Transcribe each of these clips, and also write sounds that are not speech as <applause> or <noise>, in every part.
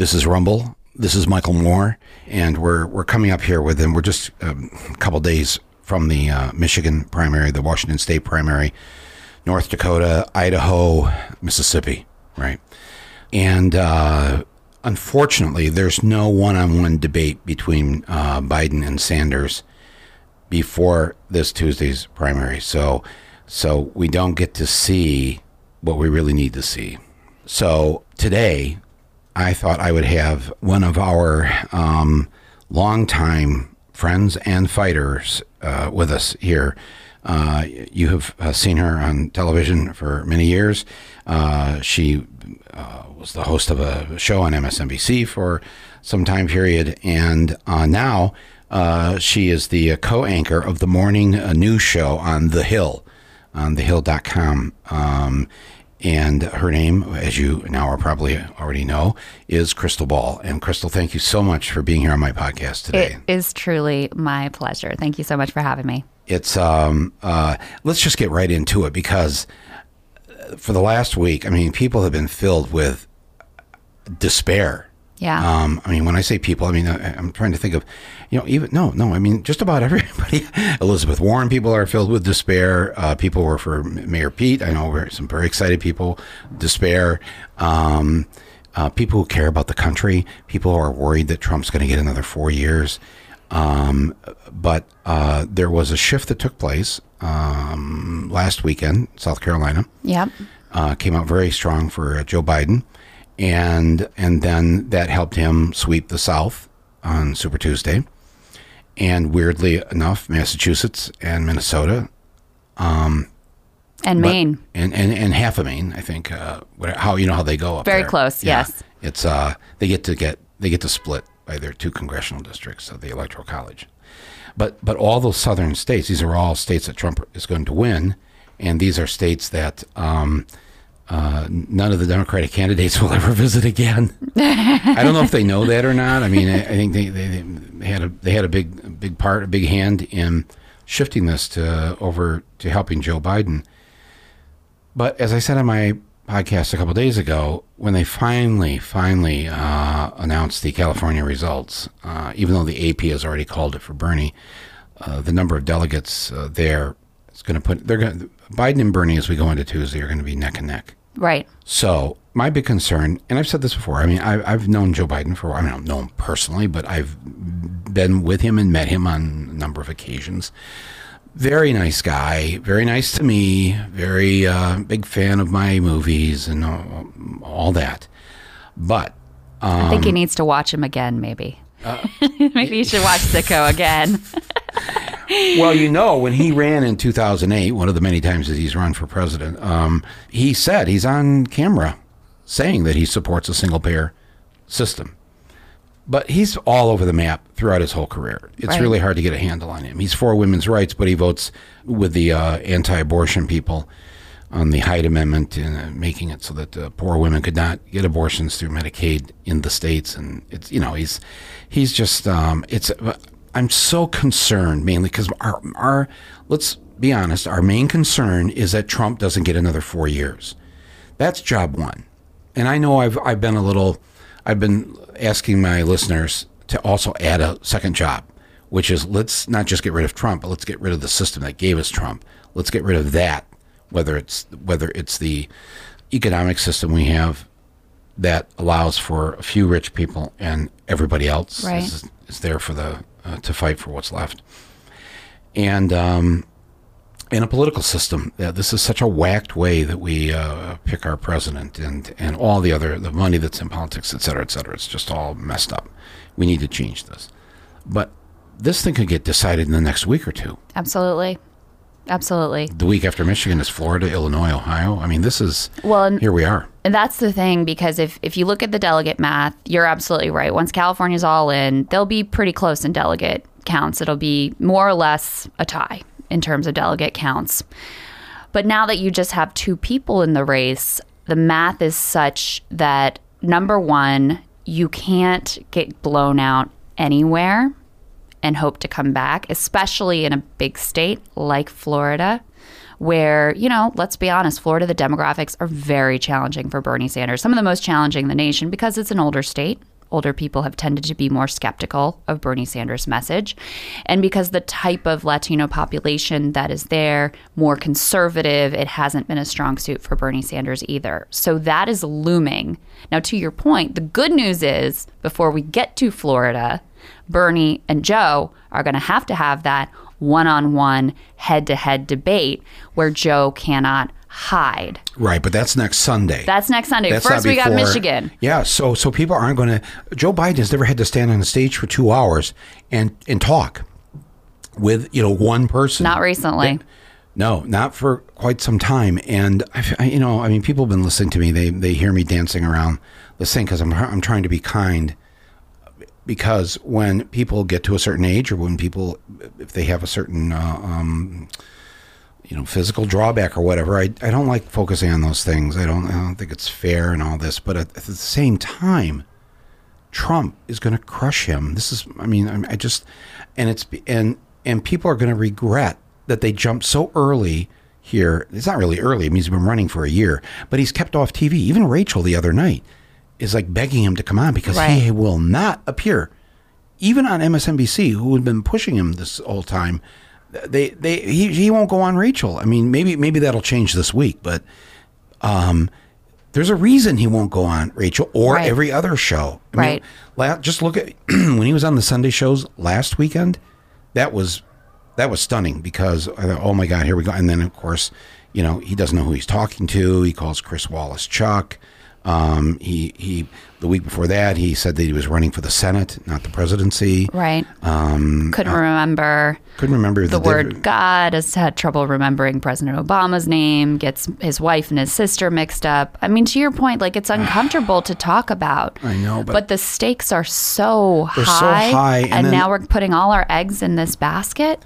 This is Rumble. This is Michael Moore, and we're we're coming up here with him. We're just um, a couple days from the uh, Michigan primary, the Washington State primary, North Dakota, Idaho, Mississippi, right? And uh, unfortunately, there's no one-on-one debate between uh, Biden and Sanders before this Tuesday's primary. So, so we don't get to see what we really need to see. So today, I thought I would have one of our um, longtime friends and fighters uh, with us here. Uh, you have uh, seen her on television for many years. Uh, she uh, was the host of a show on MSNBC for some time period, and uh, now she is the co-anchor of the morning news show on The Hill, on thehill.com. Um, and her name, as you now are probably already know, is Krystal Ball. And Krystal, thank you so much for being here on my podcast today. It is truly my pleasure. Thank you so much for having me. It's um, uh, let's just get right into it because uh, for the last week, I mean, people have been filled with despair yeah. Um, I mean, when I say people, I mean, I, am trying to think of, you know, even, no, no, I mean, just about <laughs> everybody. Elizabeth Warren people are filled with despair. Uh, people were for Mayor Pete. I know some very excited people, despair. Um, uh, people who care about the country, people who are worried that Trump's going to get another four years. Um, but uh, there was a shift that took place um, last weekend, South Carolina. Yep. Uh, came out very strong for uh, Joe Biden and and then that helped him sweep the South on Super Tuesday. And weirdly enough, Massachusetts and Minnesota, um, and but, Maine, and, and and half of Maine, I think. Uh, how you know how they go up very there. close. Yeah. Yes, it's uh they get to get they get to split by their two congressional districts of the electoral college. But but all those southern states, these are all states that Trump is going to win, and these are states that. Um, uh, none of the Democratic candidates <laughs> will ever visit again. I don't know if they know that or not. I mean, I, I think they, they, they, had a they had a big big part, a big hand in shifting this to over to helping Joe Biden. But as I said on my podcast a couple days ago, when they finally finally uh, announced the California results, uh, even though the AP has already called it for Bernie, uh, the number of delegates uh, there is going to put they're going Biden and Bernie as we go into Tuesday are going to be neck and neck. Right. So my big concern, and I've said this before. I mean, I, have known Joe Biden for. I mean, I don't know him personally, but I've been with him and met him on a number of occasions. Very nice guy. Very nice to me. Very uh, big fan of my movies and all, all that. But um, I think he um, needs to watch him again. Maybe. Uh, <laughs> maybe you should watch Sicko again. <laughs> well, you know, when he ran in 2008, one of the many times that he's run for president, um, he said he's on camera saying that he supports a single payer system. But he's all over the map throughout his whole career. It's right. really hard to get a handle on him. He's for women's rights, but he votes with the uh, anti abortion people on the Hyde Amendment and uh, making it so that uh, poor women could not get abortions through Medicaid in the states. And it's you know he's he's just um, it's I'm so concerned mainly because our, our, let's be honest, our main concern is that Trump doesn't get another four years. That's job one. And I know I've, I've been a little, I've been asking my listeners to also add a second job, which is let's not just get rid of Trump, but let's get rid of the system that gave us Trump. Let's get rid of that, whether it's, whether it's the economic system we have that allows for a few rich people and everybody else right. is, is there for the uh, to fight for what's left. And um, in a political system, uh, this is such a whacked way that we uh, pick our president and, and all the other, the money that's in politics, et cetera, et cetera. It's just all messed up. We need to change this. But this thing could get decided in the next week or two. Absolutely. Absolutely. The week after Michigan is Florida, Illinois, Ohio. I mean, this is well, and, here we are. And that's the thing because if if you look at the delegate math, you're absolutely right. Once California's all in, they'll be pretty close in delegate counts. It'll be more or less a tie in terms of delegate counts. But now that you just have two people in the race, the math is such that number 1, you can't get blown out anywhere and hope to come back, especially in a big state like Florida, where, you know, let's be honest, Florida, the demographics are very challenging for Bernie Sanders. Some of the most challenging in the nation because it's an older state. older people have tended to be more skeptical of Bernie Sanders' message. And because the type of Latino population that is there, more conservative, it hasn't been a strong suit for Bernie Sanders either. So that is looming. Now, to your point, the good news is before we get to Florida, Bernie and Joe are going to have to have that one on one, head to head debate where Joe cannot hide. Right, but that's next Sunday. That's next Sunday. That's First, we got Michigan. Yeah, so so people aren't going to. Joe Biden has never had to stand on the stage for two hours and and talk with you know one person. Not recently. No, not for quite some time. And I, I- you know, I mean, people have been listening to me. They they hear me dancing around the thing because I'm I'm trying to be kind. Because when people get to a certain age, or when people, if they have a certain, uh, um, you know, physical drawback or whatever, I, I don't like focusing on those things. I don't I don't think it's fair and all this. But at, at the same time, Trump is going to crush him. This is, I mean, I, I just, and it's, and and people are going to regret that they jumped so early here. It's not really early. It means he's been running for a year, but he's kept off TV. Even Rachel the other night is like begging him to come on because he will not appear, even on MSNBC, who had been pushing him this whole time. They, they, he, he won't go on Rachel. I mean, maybe, maybe that'll change this week, but um, there's a reason he won't go on Rachel or Right. every other show. I Right. la- just look at <clears throat> when he was on the Sunday shows last weekend. That was that was stunning because I thought, oh my god, here we go. And then of course, you know, he doesn't know who he's talking to. He calls Chris Wallace Chuck. Um, he he the week before that he said that he was running for the Senate, not the presidency. Right. Um, Couldn't remember Couldn't remember the diff- word God. Has had trouble remembering President Obama's name. Gets his wife and his sister mixed up. I mean, to your point, like it's <sighs> uncomfortable to talk about. I know, but- the stakes are so They're so high, high, and and then- now we're putting all our eggs in this basket.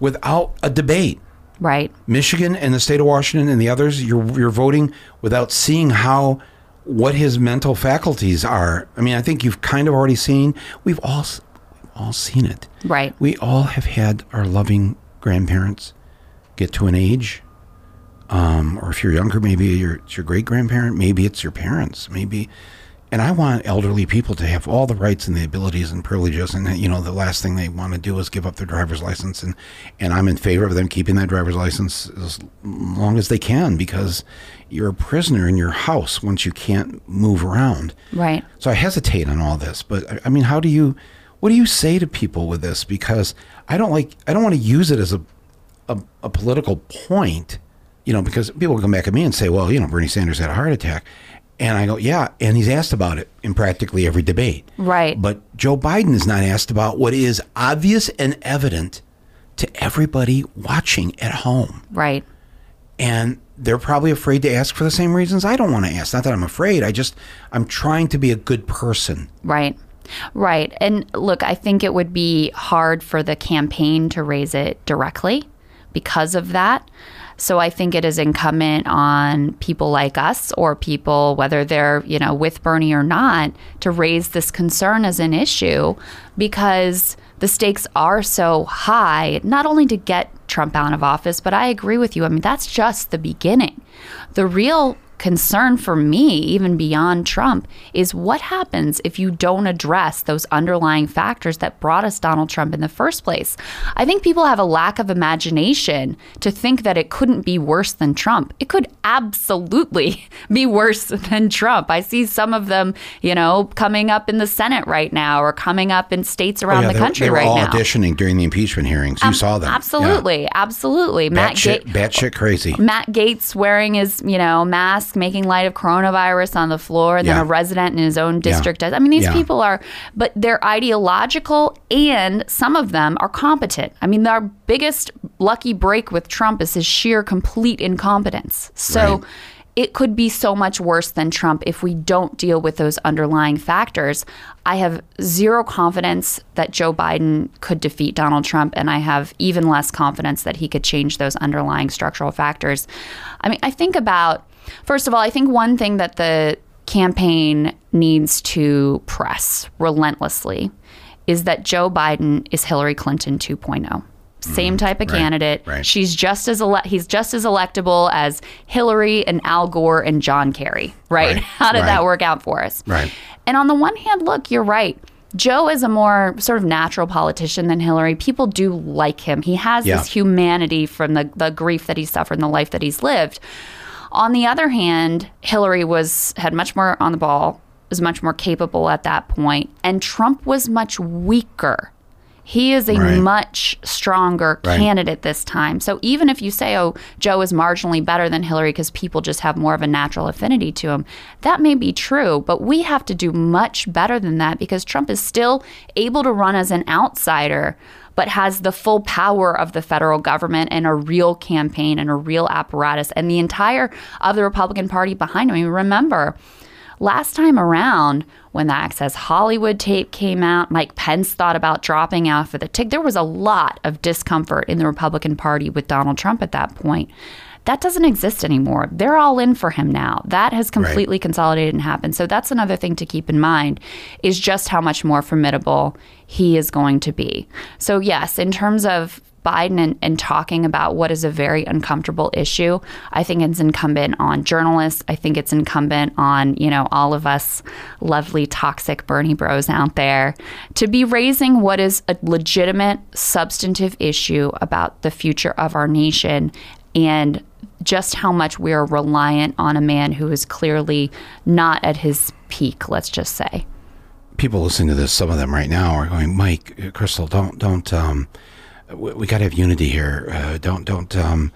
without a debate. Right. Michigan and the state of Washington and the others, you're you're voting without seeing how what his mental faculties are. I mean, I think you've kind of already seen. We've all we've all seen it. Right. We all have had our loving grandparents get to an age, um, or if you're younger, maybe your it's your great grandparent, maybe it's your parents, maybe. And I want elderly people to have all the rights and the abilities and privileges, and you know the last thing they want to do is give up their driver's license, and and I'm in favor of them keeping that driver's license as long as they can because you're a prisoner in your house once you can't move around. Right. So I hesitate on all this, but I- I mean, how do you, what do you say to people with this? Because I don't like, I don't want to use it as a, a, a political point, you know, because people will come back at me and say, well, you know, Bernie Sanders had a heart attack. And I go, yeah, and he's asked about it in practically every debate. Right. But Joe Biden is not asked about what is obvious and evident to everybody watching at home Right. and they're probably afraid to ask for the same reasons I don't want to ask. Not that I'm afraid. I just I'm trying to be a good person. Right. Right. And look, I think it would be hard for the campaign to raise it directly because of that. So I think it is incumbent on people like us or people, whether they're, you know, with Bernie or not, to raise this concern as an issue because the stakes are so high, not only to get Trump out of office, but I agree with you. I mean, that's just the beginning. The real concern for me, even beyond Trump, is what happens if you don't address those underlying factors that brought us Donald Trump in the first place. I think people have a lack of imagination to think that it couldn't be worse than Trump. It could absolutely <laughs> be worse than Trump. I see some of them, you know, coming up in the Senate right now or coming up in states oh, around the Oh, they, country they were right all now. auditioning during the impeachment hearings. You um, saw them. Absolutely, absolutely. Yeah. Matt Batshit, Ga- batshit crazy. Matt Gaetz wearing his, you know, mask, making light of coronavirus on the floor, and Yeah. then a resident in his own district does. I mean, these Yeah. people are, but they're ideological, and some of them are competent. I mean, our biggest lucky break with Trump is his sheer complete incompetence. So. Right. It could be so much worse than Trump if we don't deal with those underlying factors. I have zero confidence that Joe Biden could defeat Donald Trump, and I have even less confidence that he could change those underlying structural factors. I mean, I think about, first of all, I think one thing that the campaign needs to press relentlessly is that Joe Biden is Hillary Clinton 2.0. same mm, type of. Right, candidate. right. She's just as ele- he's just as electable as Hillary and Al Gore and John Kerry, right? Right, <laughs> How did that work out for us? Right. And on the one hand, look, you're right. Joe is a more sort of natural politician than Hillary. People do like him. He has Yeah. this humanity from the, the grief that he suffered and the life that he's lived. On the other hand, Hillary was had much more on the ball, was much more capable at that point, and Trump was much weaker. He is a Right. much stronger Right. candidate this time. So even if you say, oh, Joe is marginally better than Hillary because people just have more of a natural affinity to him, that may be true. But we have to do much better than that because Trump is still able to run as an outsider, but has the full power of the federal government and a real campaign and a real apparatus and the entire of the Republican Party behind him. I mean, remember, Last time around, when the Access Hollywood tape came out, Mike Pence thought about dropping out for the tick. There was a lot of discomfort in the Republican Party with Donald Trump at that point. That doesn't exist anymore. They're all in for him now. That has completely consolidated and happened. So that's another thing to keep in mind is just how much more formidable he is going to be. So yes, in terms of Biden and, and talking about what is a very uncomfortable issue, I think it's incumbent on journalists. I think it's incumbent on, you know, all of us lovely, toxic Bernie bros out there to be raising what is a legitimate, substantive issue about the future of our nation and just how much we are reliant on a man who is clearly not at his peak, let's just say. people listening to this, some of them right now are going, Mike, uh, Krystal, don't, don't, um, we, we got to have unity here. Uh, don't, don't, um,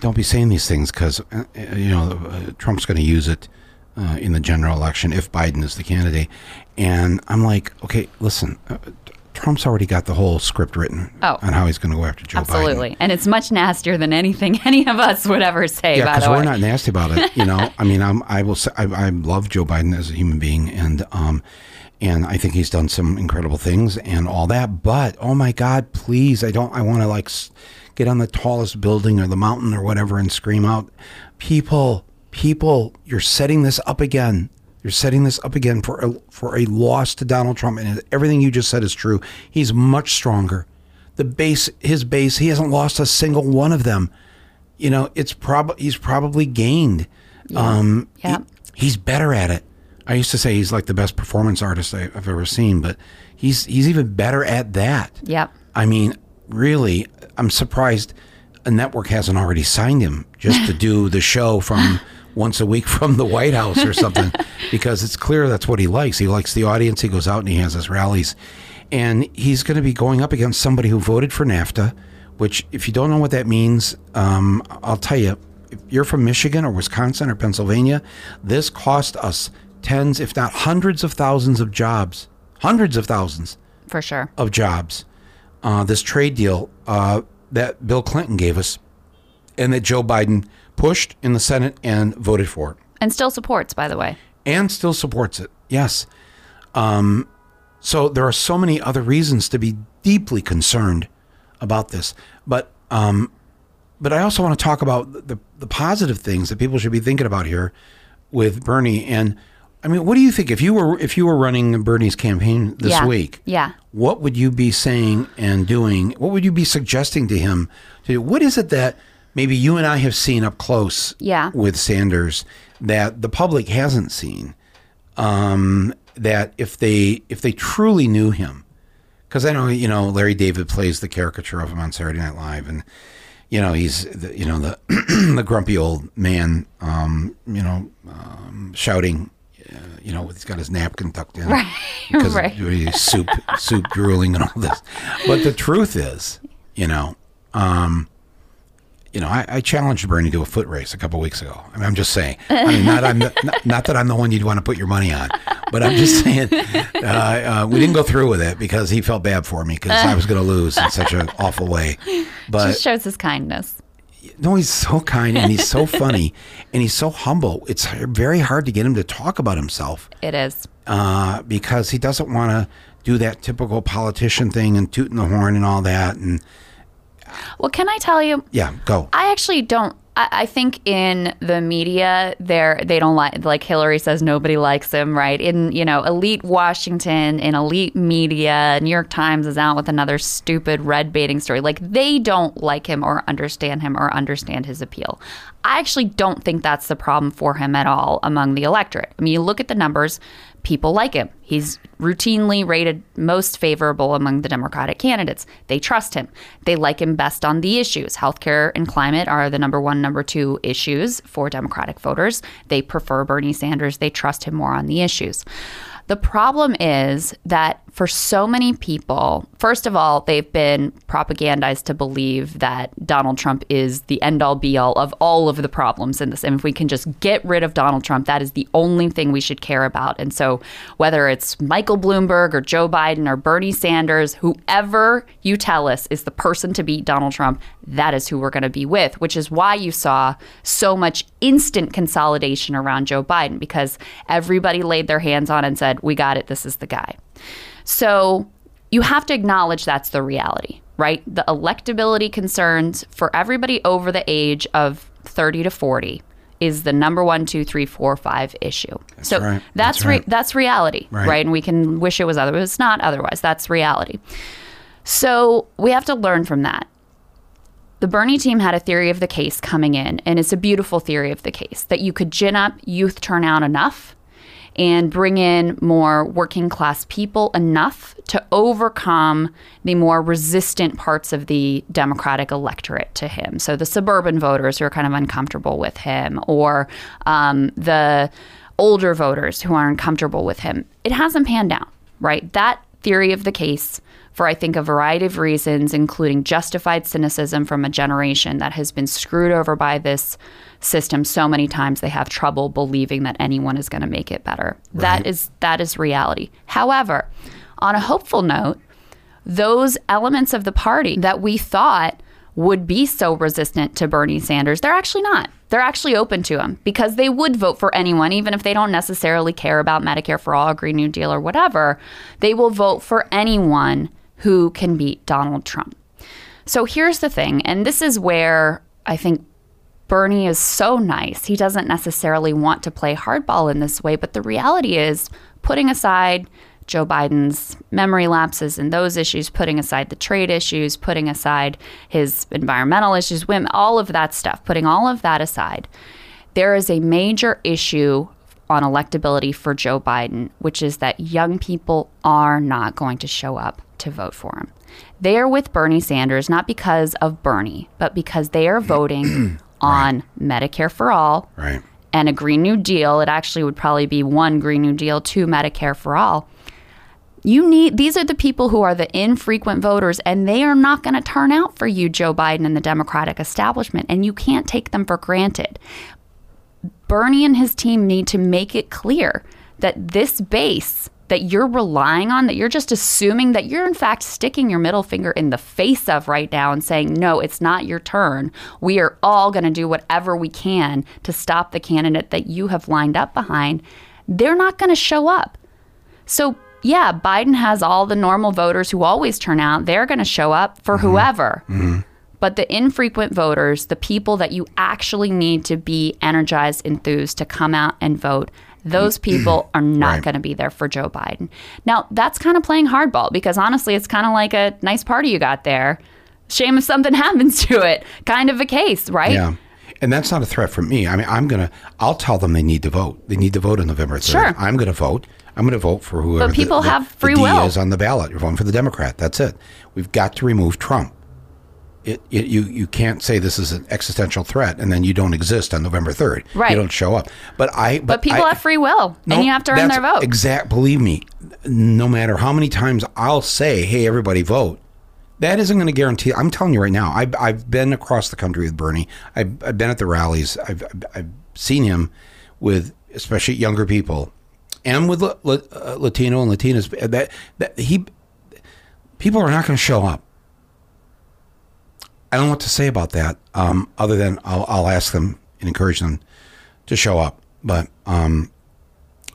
don't be saying these things because, uh, uh, you know, uh, Trump's going to use it uh, in the general election if Biden is the candidate. And I'm like, okay, listen, Trump's already got the whole script written Oh. on how he's going to go after Joe Biden. Absolutely. And it's much nastier than anything <laughs> any of us would ever say, Yeah, by because the way. we're not nasty about it. You know, <laughs> I mean, I'm, I will say, I, I love Joe Biden as a human being, and um, and I think he's done some incredible things and all that. But oh my God, please, I don't. I want to like get on the tallest building or the mountain or whatever and scream out, people, people, you're setting this up again. You're setting this up again for a, for a loss to Donald Trump, and everything you just said is true. He's much stronger. The base, his base, he hasn't lost a single one of them you know, it's probably he's probably gained. Um, he- Yeah. he's better at it. I used to say he's like the best performance artist I- I've ever seen, but he's he's even better at that. Yep. I mean, really, I'm surprised a network hasn't already signed him just to <laughs> do the show from once a week <laughs> from the White House or something, <laughs> because it's clear that's what he likes. He likes the audience. He goes out and he has his rallies, and he's going to be going up against somebody who voted for NAFTA. Which, if you don't know what that means, um, I'll tell you. If you're from Michigan or Wisconsin or Pennsylvania, this cost us tens, if not hundreds of thousands of jobs. Hundreds of thousands For sure. of jobs. Uh, this trade deal uh, that Bill Clinton gave us, and that Joe Biden pushed in the Senate and voted for, And still supports, by the way. and still supports it. Yes. Um, so there are so many other reasons to be deeply concerned about this, but um, but I also want to talk about the the positive things that people should be thinking about here with Bernie. And I mean, what do you think if you were if you were running Bernie's campaign this yeah. week? Yeah. what would you be saying and doing? What would you be suggesting to him to do? What is it that maybe you and I have seen up close Yeah. with Sanders that the public hasn't seen? Um, that if they if they truly knew him, because I know you know Larry David plays the caricature of him on Saturday Night Live, and you know he's the, you know the <clears throat> the grumpy old man, um, you know, um, shouting. Uh, you know, he's got his napkin tucked in <laughs> Right, because right. he's soup, soup drooling, and all this. But the truth is, you know, um, you know, I, I challenged Bernie to a foot race a couple weeks ago. I mean, I'm just saying. I mean, not, I'm not, not that I'm the one you'd want to put your money on, but I'm just <laughs> saying uh, uh, we didn't go through with it because he felt bad for me because I was going to lose in such an awful way. But Just shows his kindness. no, he's so kind and he's so funny and he's so humble. It's very hard to get him to talk about himself It is. uh, because he doesn't want to do that typical politician thing and tooting the horn and all that. And Well, can I tell you, yeah, go. I actually don't. I, I think in the media, they're they don't like like Hillary says nobody likes him, right? In you know elite Washington, in elite media, New York Times is out with another stupid red baiting story. Like they don't like him or understand him or understand his appeal. I actually don't think that's the problem for him at all among the electorate. I mean, you look at the numbers people like him. He's routinely rated most favorable among the Democratic candidates. They trust him. They like him best on the issues. Healthcare and climate are the number one, number two issues for Democratic voters. They prefer Bernie Sanders. They trust him more on the issues. The problem is that for so many people, first of all, they've been propagandized to believe that Donald Trump is the end all be all of all of the problems in this. And if we can just get rid of Donald Trump, that is the only thing we should care about. And so, whether it's Michael Bloomberg or Joe Biden or Bernie Sanders, whoever you tell us is the person to beat Donald Trump, that is who we're going to be with, which is why you saw so much instant consolidation around Joe Biden because everybody laid their hands on and said, We got it, this is the guy. So you have to acknowledge that's the reality, right? The electability concerns for everybody over the age of 30 to 40 is the number one, two, three, four, five issue. That's so right. that's That's re- that's reality, Right. right. And we can wish it was otherwise. It's not otherwise. That's reality. So we have to learn from that. The Bernie team had a theory of the case coming in, and it's a beautiful theory of the case that you could gin up youth turnout enough and bring in more working class people enough to overcome the more resistant parts of the Democratic electorate to him. So the suburban voters who are kind of uncomfortable with him, or um, the older voters who aren't comfortable with him. It hasn't panned out, right? That theory of the case for I think a variety of reasons, including justified cynicism from a generation that has been screwed over by this system so many times they have trouble believing that anyone is going to make it better. That is that is reality. However, on a hopeful note, those elements of the party that we thought would be so resistant to Bernie Sanders, they're actually not. They're actually open to him because they would vote for anyone, even if they don't necessarily care about Medicare for All, Green New Deal, or whatever. They will vote for anyone who can beat Donald Trump. So here's the thing, and this is where I think Bernie is so nice. He doesn't necessarily want to play hardball in this way, but the reality is, putting aside Joe Biden's memory lapses and those issues, putting aside the trade issues, putting aside his environmental issues, women, all of that stuff, putting all of that aside, there is a major issue on electability for Joe Biden, which is that young people are not going to show up to vote for him. They are with Bernie Sanders not because of Bernie, but because they are voting <clears throat> on Medicare for all Right. and a Green New Deal. It actually would probably be one Green New Deal, two Medicare for all. You need these are the people who are the infrequent voters, and they are not going to turn out for you, Joe Biden and the Democratic establishment, and you can't take them for granted. Bernie and his team need to make it clear that this base that you're relying on, that you're just assuming that you're in fact sticking your middle finger in the face of right now and saying, no, it's not your turn. We are all going to do whatever we can to stop the candidate that you have lined up behind. They're not going to show up. So, yeah, Biden has all the normal voters who always turn out. They're going to show up for mm-hmm. whoever. Mm-hmm. But the infrequent voters, the people that you actually need to be energized, enthused to come out and vote, those mm. people <clears throat> are not Right. going to be there for Joe Biden. Now, that's kind of playing hardball because honestly, it's kind of like a nice party you got there. Shame if something <laughs> happens to it, kind of a case, right? Yeah. And that's not a threat from me. I mean, I'm going to, I'll tell them they need to vote. They need to vote on November 3rd. Sure. I'm going to vote. I'm going to vote for whoever But people the, the, have free the D will. is on the ballot. You're voting for the Democrat. That's it. We've got to remove Trump. It, it, you, you can't say this is an existential threat and then you don't exist on November 3rd. Right. You don't show up. But I, but, But people I, have free will, and you have to earn their vote. Exact. Believe me, no matter how many times I'll say, "Hey, everybody, vote," that isn't going to guarantee. I'm telling you right now. I've, I've been across the country with Bernie. I've, I've been at the rallies. I've, I've, seen him with especially younger people, and with uh, Latino and Latinas. That that he people are not going to show up. I don't know what to say about that, um, other than I'll, I'll ask them and encourage them to show up. But um,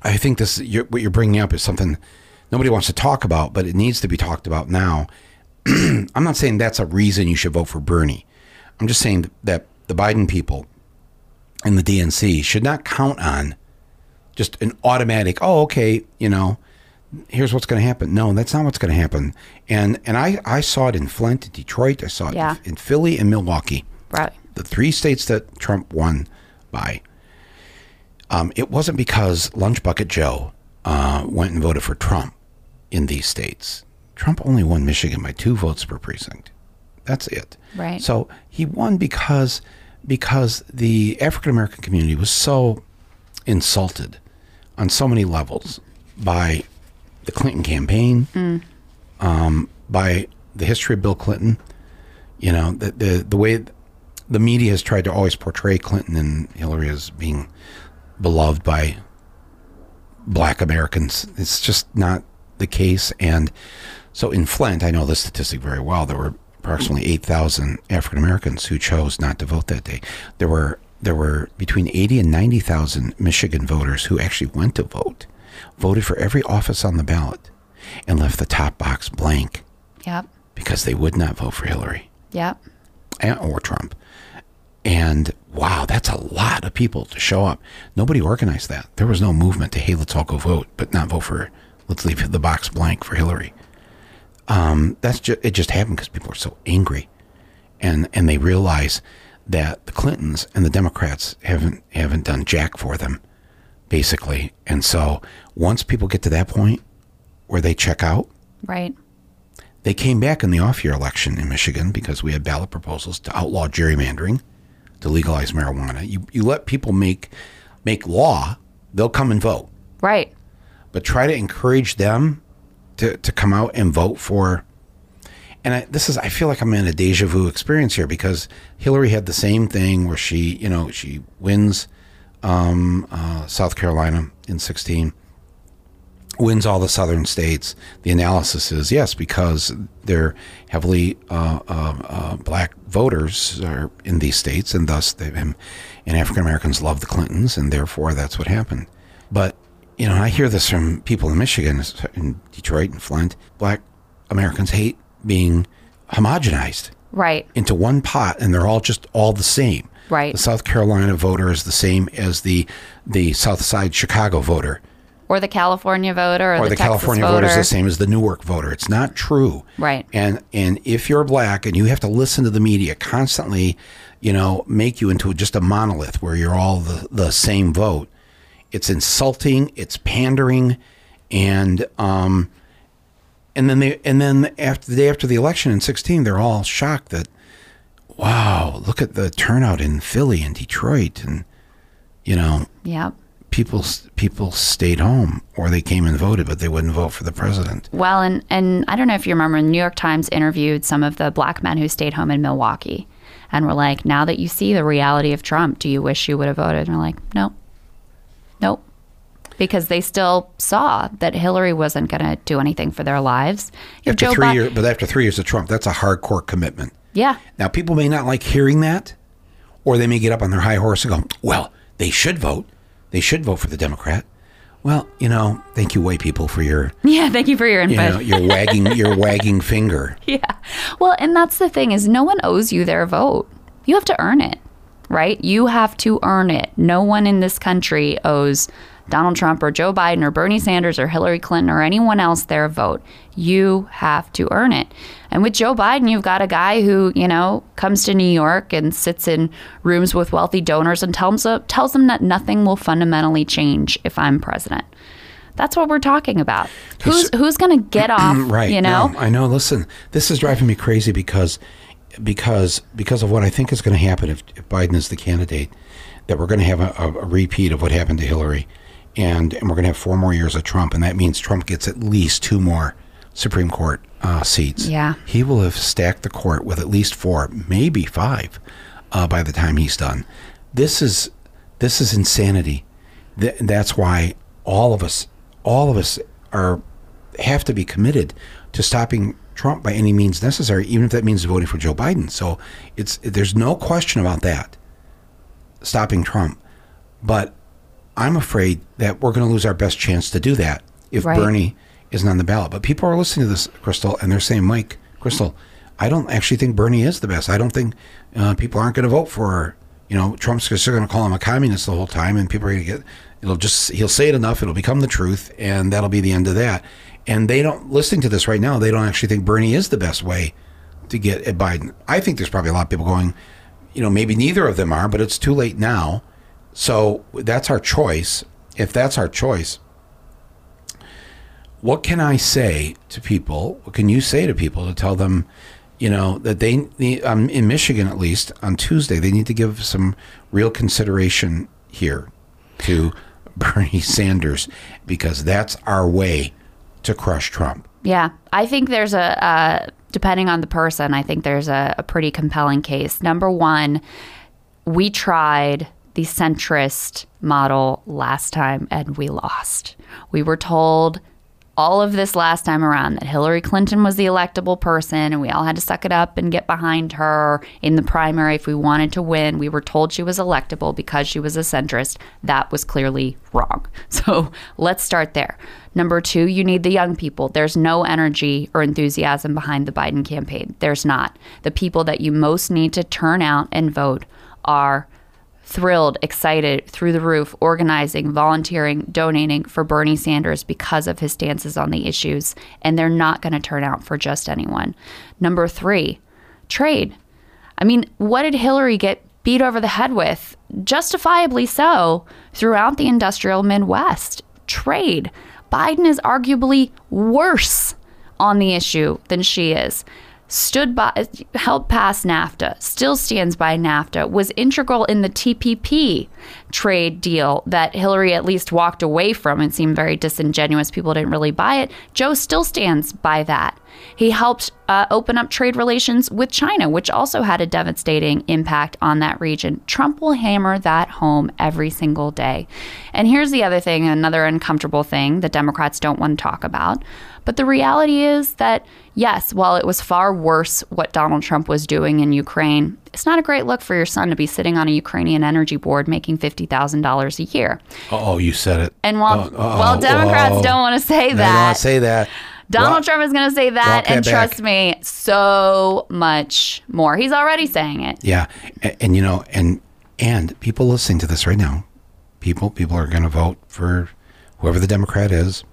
I think this you're, what you're bringing up is something nobody wants to talk about, but it needs to be talked about now. <clears throat> I'm not saying that's a reason you should vote for Bernie. I'm just saying that the Biden people, in the DNC should not count on just an automatic, oh, okay, you know, here's what's going to happen. No, that's not what's going to happen. And and I, I saw it in Flint, Detroit. I saw it Yeah. in, in Philly and Milwaukee, Right. the three states that Trump won by. Um, it wasn't because Lunch Bucket Joe uh, went and voted for Trump in these states. Trump only won Michigan by two votes per precinct. That's it. Right. So he won because because the African American community was so insulted on so many levels by the Clinton campaign, um, by the history of Bill Clinton. You know, the, the the way the media has tried to always portray Clinton and Hillary as being beloved by black Americans. It's just not the case. And so in Flint, I know this statistic very well. There were approximately 8,000 African Americans who chose not to vote that day. There were there were between 80 and 90,000 Michigan voters who actually went to vote, voted for every office on the ballot, and left the top box blank Yep. because they would not vote for Hillary Yep. and, or Trump. And wow, that's a lot of people to show up. Nobody organized that. There was no movement to hey, let's all go vote, but not vote for. Let's leave the box blank for Hillary. Um, that's just it. Just happened because people are so angry, and and they realize that the Clintons and the Democrats haven't haven't done jack for them, basically. And so once people get to that point where they check out, Right. they came back in the off year election in Michigan because we had ballot proposals to outlaw gerrymandering, to legalize marijuana. You, you let people make, make law, they'll come and vote. Right. But try to encourage them to, to come out and vote for. And I, this is, I feel like I'm in a deja vu experience here because Hillary had the same thing where she, you know, she wins um, uh, South Carolina in 16 wins all the southern states. The analysis is yes, because they're heavily uh, uh, uh, black voters are in these states, and thus they and African Americans love the Clintons, and therefore that's what happened. But you know, I hear this from people in Michigan, in Detroit, and Flint. Black Americans hate being homogenized Right. into one pot, and they're all just all the same. Right. The South Carolina voter is the same as the the South Side Chicago voter Or the California voter or, or the, Texas California voter. voter is the same as the Newark voter. It's not true. Right. And and if you're black and you have to listen to the media constantly, you know, make you into just a monolith where you're all the, the same vote, it's insulting, it's pandering, and um and then they and then after the day after the election in 16 they're all shocked that wow look at the turnout in philly and detroit and you know Yep. people people stayed home or they came and voted but they wouldn't vote for the president Well, and, and I don't know if you remember, the New York Times interviewed some of the black men who stayed home in Milwaukee and were like, now that you see the reality of Trump, do you wish you would have voted? And we're like, no, nope. Because they still saw that Hillary wasn't going to do anything for their lives. After Joe three Bi- years but after three years of trump that's a hardcore commitment Yeah. now people may not like hearing that or they may get up on their high horse and go well they should vote they should vote for the democrat well you know thank you white people for your Yeah. Thank you for your you input. know your wagging your <laughs> wagging finger Yeah. Well, and that's the thing is no one owes you their vote. You have to earn it, right? You have to earn it. No one in this country owes Donald Trump or Joe Biden or Bernie Sanders or Hillary Clinton or anyone else their vote. You have to earn it. And with Joe Biden, you've got a guy who, you know, comes to New York and sits in rooms with wealthy donors and tells them, tells them that nothing will fundamentally change if I'm president. That's what we're talking about. Who's who's going to get <clears throat> off, right you know? no, i know listen this is driving me crazy because because because of what i think is going to happen if, if biden is the candidate that we're going to have a, a, a repeat of what happened to hillary and and we're going to have four more years of trump and that means trump gets at least two more supreme court uh, seats Yeah. he will have stacked the court with at least four maybe five uh, by the time he's done this is this is insanity Th- that's why all of us all of us are have to be committed to stopping Trump by any means necessary, even if that means voting for Joe Biden. So it's there's no question about that, stopping Trump. But I'm afraid that we're going to lose our best chance to do that if Right. Bernie isn't on the ballot. But people are listening to this, Krystal, and they're saying, Mike, Krystal, I don't actually think Bernie is the best. I don't think uh, people aren't going to vote for, you You know, Trump's just going to call him a communist the whole time, and people are going to get. It'll just he'll say it enough, it'll become the truth, and that'll be the end of that. And they don't listening to this right now. They don't actually think Bernie is the best way to get at Biden. I think there's probably a lot of people going, you know, maybe neither of them are, but it's too late now. So that's our choice. If that's our choice, what can I say to people? What can you say to people to tell them, you know, that they need, um, in Michigan at least on Tuesday they need to give some real consideration here to <laughs> Bernie Sanders because that's our way to crush Trump. Yeah, I think there's a uh, depending on the person. I think there's a, a pretty compelling case. Number one, we tried the centrist model last time and we lost. We were told all of this last time around that Hillary Clinton was the electable person and we all had to suck it up and get behind her in the primary if we wanted to win. We were told she was electable because she was a centrist. That was clearly wrong. <laughs> So let's start there. Number two, you need the young people. There's no energy or enthusiasm behind the Biden campaign. There's not. The people that you most need to turn out and vote are thrilled, excited, through the roof, organizing, volunteering, donating for Bernie Sanders because of his stances on the issues. And they're not going to turn out for just anyone. Number three, trade. I mean, what did Hillary get beat over the head with? Justifiably so, throughout the industrial Midwest. Trade. Biden is arguably worse on the issue than she is stood by, helped pass NAFTA, still stands by NAFTA, was integral in the TPP trade deal that Hillary at least walked away from and seemed very disingenuous. People didn't really buy it. Joe still stands by that. He helped uh, open up trade relations with China, which also had a devastating impact on that region. Trump will hammer that home every single day. And here's the other thing another uncomfortable thing that Democrats don't want to talk about. But the reality is that, yes, while it was far worse what Donald Trump was doing in Ukraine, it's not a great look for your son to be sitting on a Ukrainian energy board making $50,000 a year. Oh, you said it. And while, uh, while Democrats don't want to say that, don't say that. Donald Trump is going to say that, and that trust me, so much more. He's already saying it. Yeah, and, and you know, and and people listening to this right now, people people are going to vote for whoever the Democrat is.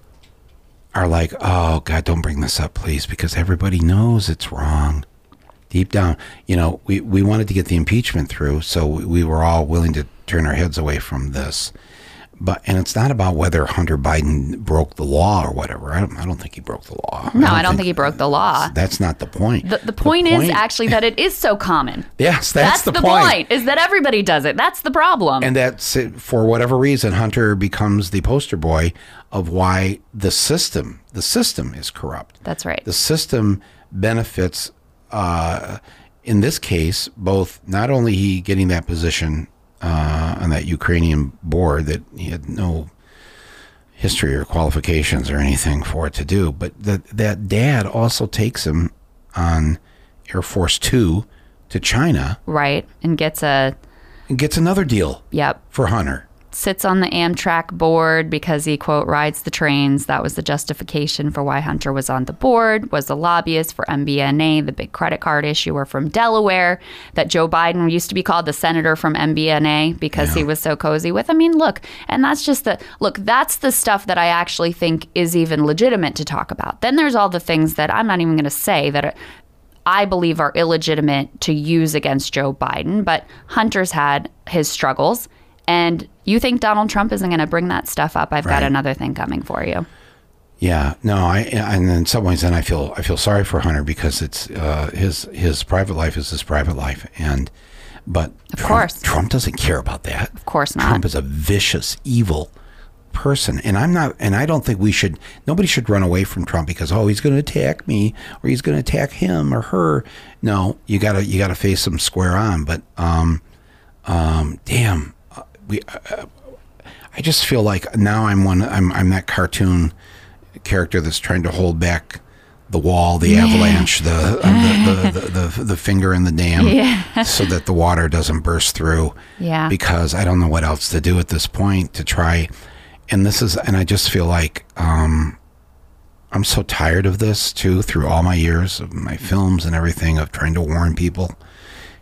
Are like, oh God, don't bring this up, please, because everybody knows it's wrong. Deep down, you know, we we wanted to get the impeachment through, so we, we were all willing to turn our heads away from this. But and it's not about whether Hunter Biden broke the law or whatever. I don't, I don't think he broke the law. No, I don't think he broke the law. That's not the point. The, the point is actually that it is so common. <laughs> yes, that's, That's, the, point. Is that everybody does it. That's the problem. and that's it, for whatever reason hunter becomes the poster boy of why the system the system is corrupt That's right. the system benefits uh, in this case both not only he getting that position uh, on that ukrainian board that he had no history or qualifications or anything for it to do. But that that dad also takes him on air force 2 to china. Right. And gets a, and gets another deal yep, for hunter sits on the Amtrak board because he quote rides the trains. That was the justification for why Hunter was on the board. Was a lobbyist for MBNA, the big credit card issuer from Delaware. That Joe Biden used to be called the senator from MBNA because he was so cozy with. I mean, look, and that's just the look. That's the stuff that I actually think is even legitimate to talk about. Then there's all the things that I'm not even going to say that. Are, I believe are illegitimate to use against Joe Biden, but Hunter's had his struggles. And you think Donald Trump isn't going to bring that stuff up? I've got another thing coming for you. Yeah, no, I and in some ways, then I feel I feel sorry for Hunter because it's uh, his his private life is his private life, and but of Trump, course. Trump doesn't care about that. Of course not. Trump is a vicious, evil person, and I'm not, and I don't think we should. Nobody should run away from Trump because oh, he's going to attack me or he's going to attack him or her. No, you gotta you gotta face him square on. But um, um, damn, we. Uh, I just feel like now I'm one. I'm I'm that cartoon character that's trying to hold back the wall, the avalanche, the, uh, the, the, the the the finger in the dam, Yeah. <laughs> so that the water doesn't burst through. Yeah. Because I don't know what else to do at this point to try. And this is, and I just feel like um, I'm so tired of this too. Through all my years of my films and everything, of trying to warn people.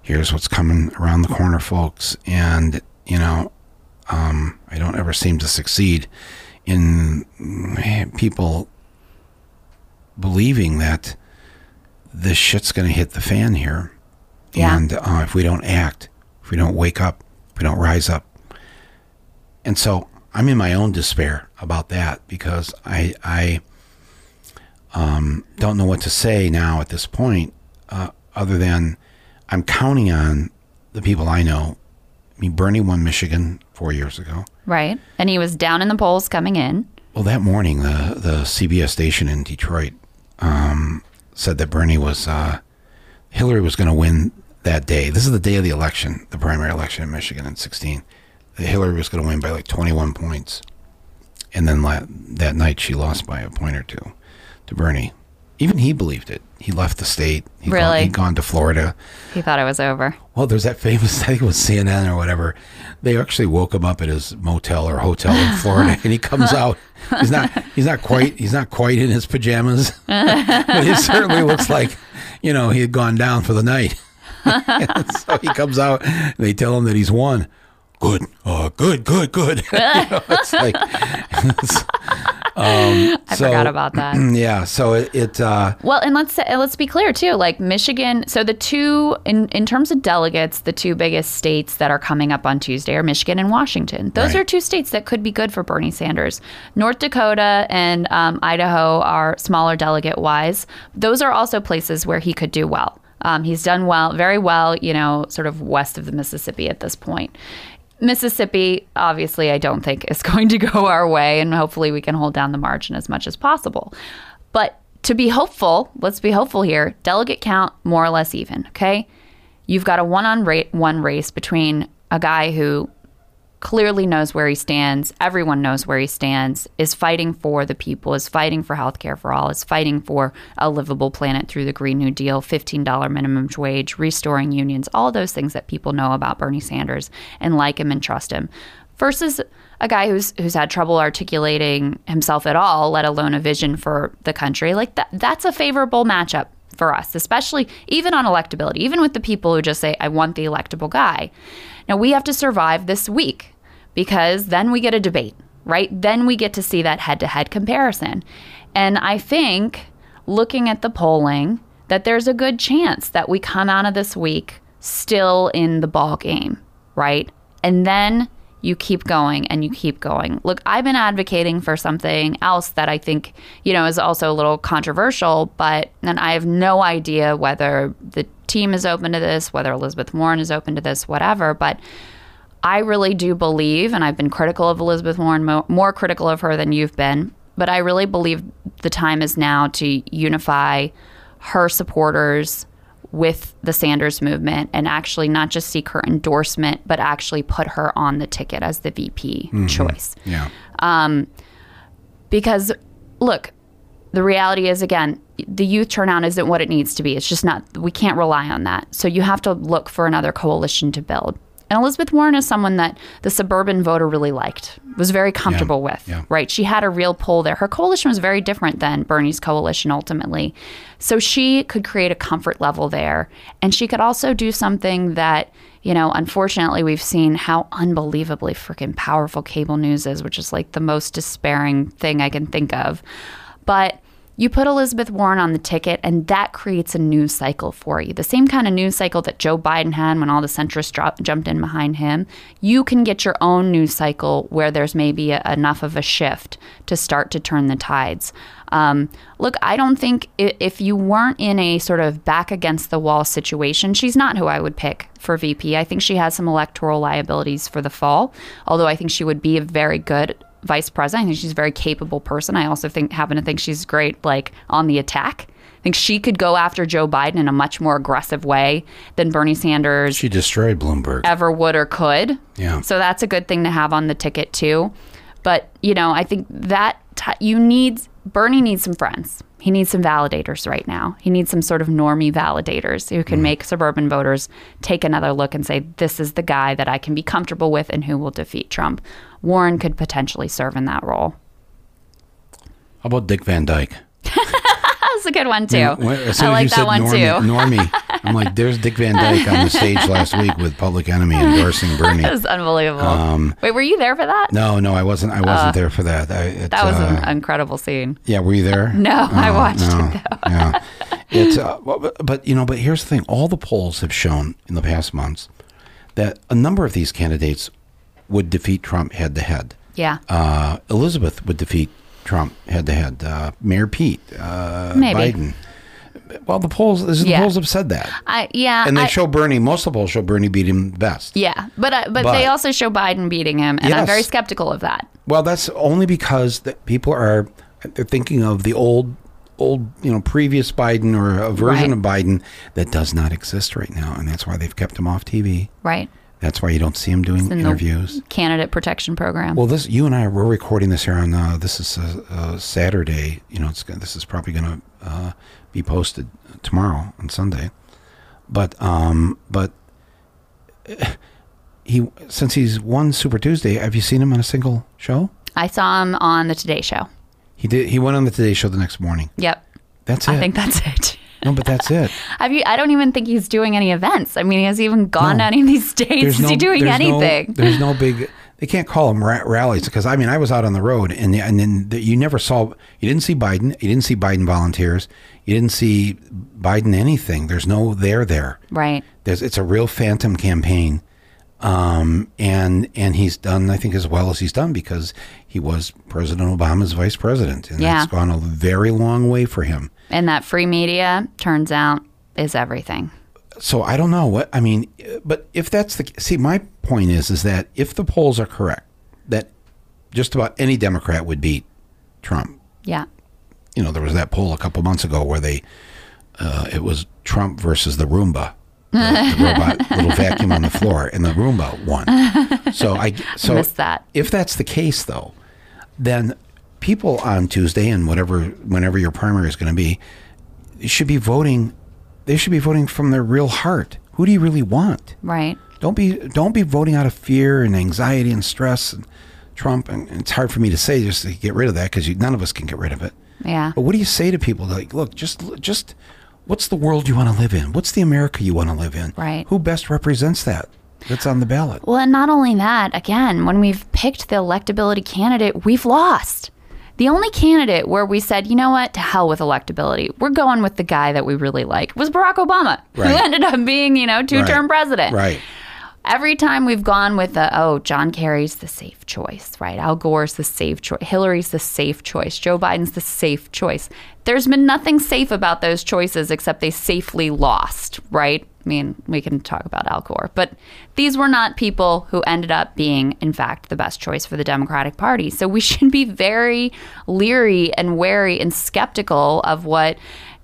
here's what's coming around the corner, folks. And, you know, um, I don't ever seem to succeed in eh, people believing that this shit's going to hit the fan here. Yeah. And uh, if we don't act, if we don't wake up, if we don't rise up. And so I'm in my own despair about that because I, I um, don't know what to say now at this point uh, other than I'm counting on the people I know. I mean, Bernie won Michigan four years ago. Right. And he was down in the polls coming in. Well, that morning, the the CBS station in Detroit um, said that Bernie was uh, Hillary was going to win that day. This is the day of the election, the primary election in Michigan in 16. That Hillary was going to win by like 21 points, and then la- that night she lost by a point or two to Bernie. Even he believed it. He left the state. He'd Gone, Really? he'd gone to Florida. He thought it was over. Well, there's that famous, <laughs> I think it was CNN or whatever. They actually woke him up at his motel or hotel in <laughs> Florida, and he comes out. He's not. He's not quite. He's not quite in his pajamas, <laughs> but he certainly looks like, you know, he had gone down for the night. So he comes out. And they tell him that he's won. Good. Oh, good. Good. Good. you know, it's like. it's, um, <laughs> I forgot about that. <clears throat> Yeah. So it. it uh, Well, and let's say, let's be clear too. Like Michigan, so the two in in terms of delegates, the two biggest states that are coming up on Tuesday are Michigan and Washington. Those Right. are two states that could be good for Bernie Sanders. North Dakota and um, Idaho are smaller delegate wise. Those are also places where he could do well. Um, he's done well, very well, you know, sort of west of the Mississippi at this point. Mississippi, obviously, I don't think is <laughs> going to go our way, and hopefully we can hold down the margin as much as possible. But to be hopeful, let's be hopeful here. Delegate count more or less even. Okay, you've got a one-on ra- one race between a guy who clearly knows where he stands. Everyone knows where he stands. Is fighting for the people. Is fighting for health care for all. Is fighting for a livable planet through the Green New Deal, fifteen dollar minimum wage, restoring unions. All those things that people know about Bernie Sanders and like him and trust him. Versus a guy who's who's had trouble articulating himself at all, let alone a vision for the country. Like that that's a favorable matchup for us, especially even on electability, even with the people who just say, I want the electable guy. Now, we have to survive this week because then we get a debate, right? Then we get to see that head to head comparison. And I think looking at the polling, that there's a good chance that we come out of this week still in the ball game, right? And then you keep going and you keep going. Look, I've been advocating for something else that I think, you know, is also a little controversial, but and I have no idea whether the team is open to this, whether Elizabeth Warren is open to this, whatever, but I really do believe, and I've been critical of Elizabeth Warren, mo- more critical of her than you've been, but I really believe the time is now to unify her supporters with the Sanders movement and actually not just seek her endorsement, but actually put her on the ticket as the VP choice. yeah. Um, Because, look, the reality is, again, the youth turnout isn't what it needs to be. It's just not, we can't rely on that. So you have to look for another coalition to build. And Elizabeth Warren is someone that the suburban voter really liked, was very comfortable with, yeah. right? She had a real pull there. Her coalition was very different than Bernie's coalition ultimately. So she could create a comfort level there. And she could also do something that, you know, unfortunately, we've seen how unbelievably freaking powerful cable news is, which is like the most despairing thing I can think of. But you put Elizabeth Warren on the ticket, and that creates a news cycle for you. The same kind of news cycle that Joe Biden had when all the centrists drop, jumped in behind him. You can get your own news cycle where there's maybe a, enough of a shift to start to turn the tides. Um, look, I don't think i- if you weren't in a sort of back against the wall situation, she's not who I would pick for VP. I think she has some electoral liabilities for the fall, although I think she would be a very good vice president. I think she's a very capable person. I also think happen to think she's great like on the attack. I think she could go after Joe Biden in a much more aggressive way than Bernie Sanders She destroyed Bloomberg. ever would or could. Yeah. So that's a good thing to have on the ticket too. But you know, I think that t- you need Bernie needs some friends. He needs some validators right now. He needs some sort of normie validators who can mm-hmm. make suburban voters take another look and say, "This is the guy that I can be comfortable with and who will defeat Trump." Warren could potentially serve in that role. How about Dick Van Dyke? <laughs> That's a good one too. When- soon I like that one normie, too. Normie, <laughs> I'm like, there's Dick Van Dyke on the stage last week with Public Enemy endorsing <laughs> Bernie. That was unbelievable. Wait, were you there for that? No, no, I wasn't. I wasn't there for that. I, it, That was uh, an incredible scene. Yeah, were you there? <laughs> No, I Oh, watched no. it though. yeah, <laughs> it's uh, but, but you know, but here's the thing: all the polls have shown in the past months that a number of these candidates would defeat Trump head to head. Yeah. Uh, Elizabeth would defeat Trump head to head. Uh, Mayor Pete, uh. Biden. Well, the polls, the Yeah. polls have said that, I yeah. and they I- show Bernie. Most of the polls show Bernie beat him best. Yeah, but uh, but, But- they also show Biden beating him, and I'm very skeptical of that. Well, that's only because that people are they're thinking of the old, old, you know, previous Biden or a version Right. of Biden that does not exist right now, and that's why they've kept him off TV. Right. That's why you don't see him doing in interviews. Candidate protection program. Well, this you and I we're recording this here on uh, this is a, uh Saturday. You know, it's this is probably going to uh, be posted tomorrow on Sunday. But um, but <sighs> he since he's won Super Tuesday, have you seen him on a single show? I saw him on the Today Show. He did. He went on the Today Show the next morning. Yep. That's it. I think that's it. <laughs> no, but that's it. <laughs> Have you? I don't even think he's doing any events. I mean, he has he even gone No. to any of these states? Is he doing there's no- anything? <laughs> there's no big. They can't call them ra- rallies because I mean I was out on the road and and then the, you never saw you didn't see Biden you didn't see Biden volunteers you didn't see Biden anything. There's no there there. right. There's it's a real phantom campaign, um, and and he's done I think as well as he's done because he was President Obama's vice president and Yeah. it's gone a very long way for him. And that free media turns out is everything. so I don't know what I mean, but if that's the see, my point is is that if the polls are correct, that just about any Democrat would beat Trump. Yeah. You know, there was that poll a couple months ago where they uh, it was Trump versus the Roomba, the, the <laughs> robot little vacuum on the floor, and the Roomba won. So <laughs> I so Missed that. if that's the case though, then people on Tuesday and whatever whenever your primary is going to be should be voting they should be voting from their real heart. Who do you really want? Right. Don't be don't be voting out of fear and anxiety and stress and Trump and it's hard for me to say just to get rid of that because none of us can get rid of it. Yeah. But what do you say to people like, look, just just what's the world you want to live in? What's the America you want to live in? Right. Who best represents that? That's on the ballot. Well, and not only that, again, when we've picked the electability candidate, we've lost. The only candidate where we said, you know what, to hell with electability, we're going with the guy that we really like, was Barack Obama, who <laughs> ended up being, you know, two term Right. president. Right. Every time we've gone with the, oh, John Kerry's the safe choice, right? Al Gore's the safe choice. Hillary's the safe choice. Joe Biden's the safe choice. There's been nothing safe about those choices except they safely lost, right? I mean, we can talk about Al Gore, but these were not people who ended up being, in fact, the best choice for the Democratic Party. So we <laughs> should be very leery and wary and skeptical of what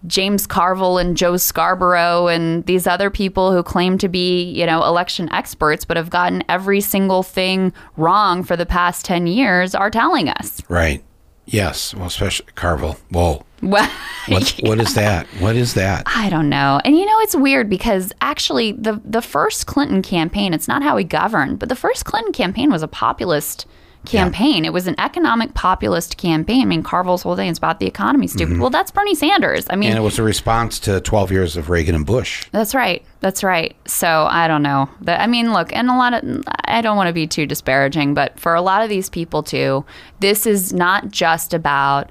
James Carville and Joe Scarborough and these other people who claim to be, you know, election experts but have gotten every single thing wrong for the past 10 years are telling us. Right. Yes. Well, especially Carville. Whoa. <laughs> Well, What what is that? What is that? <laughs> I don't know. And you know it's weird because actually the the first Clinton campaign, it's not how he governed, but the first Clinton campaign was a populist campaign. It was an economic populist campaign. I mean, Carville's whole thing is about the economy, stupid. Mm-hmm. Well, that's Bernie Sanders. I mean, And it was a response to 12 years of Reagan and Bush. That's right. That's right. So I don't know. But, I mean, look, and a lot of, I don't want to be too disparaging, but for a lot of these people too, this is not just about,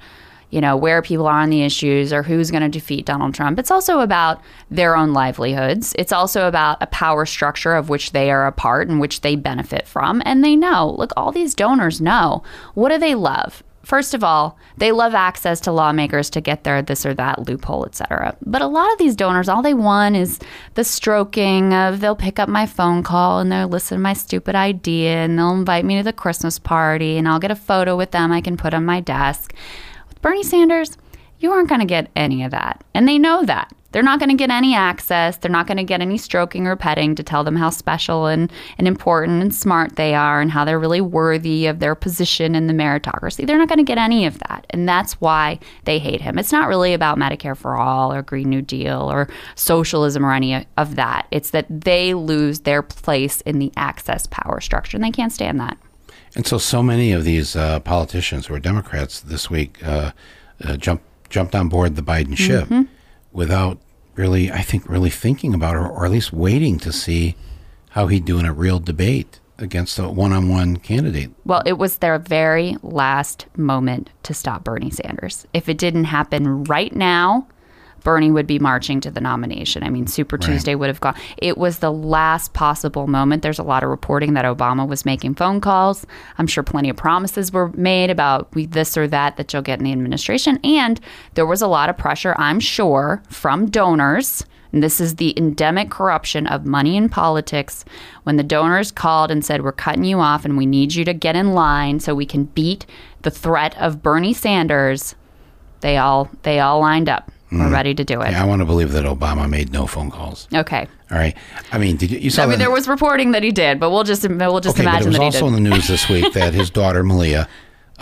you know, where people are on the issues or who's going to defeat Donald Trump. It's also about their own livelihoods. It's also about a power structure of which they are a part and which they benefit from. And they know, look, all these donors know what do they love? First of all, they love access to lawmakers to get their this or that loophole, et cetera. But a lot of these donors, all they want is the stroking of they'll pick up my phone call and they'll listen to my stupid idea and they'll invite me to the Christmas party and I'll get a photo with them I can put on my desk. Bernie Sanders, you aren't going to get any of that. And they know that. They're not going to get any access. They're not going to get any stroking or petting to tell them how special and, and important and smart they are and how they're really worthy of their position in the meritocracy. They're not going to get any of that. And that's why they hate him. It's not really about Medicare for all or Green New Deal or socialism or any of that. It's that they lose their place in the access power structure and they can't stand that. And so, so many of these uh, politicians who are Democrats this week uh, uh, jumped jumped on board the Biden ship Mm-hmm. without really, I think, really thinking about, or, or at least waiting to see how he'd do in a real debate against a one-on-one candidate. Well, it was their very last moment to stop Bernie Sanders. If it didn't happen right now, Bernie would be marching to the nomination. I mean, Super Tuesday would have gone. It was the last possible moment. There's a lot of reporting that Obama was making phone calls. I'm sure plenty of promises were made about we, this or that that you'll get in the administration. And there was a lot of pressure, I'm sure, from donors. And this is the endemic corruption of money in politics. When the donors called and said, We're cutting you off and we need you to get in line so we can beat the threat of Bernie Sanders, they all they all lined up. We're ready to do it. Yeah, I want to believe that Obama made no phone calls. Okay. All right. I mean, did you, you saw I mean, that- there was reporting that he did, but we'll just we'll just Okay, but it was that also in the news this week <laughs> that his daughter Malia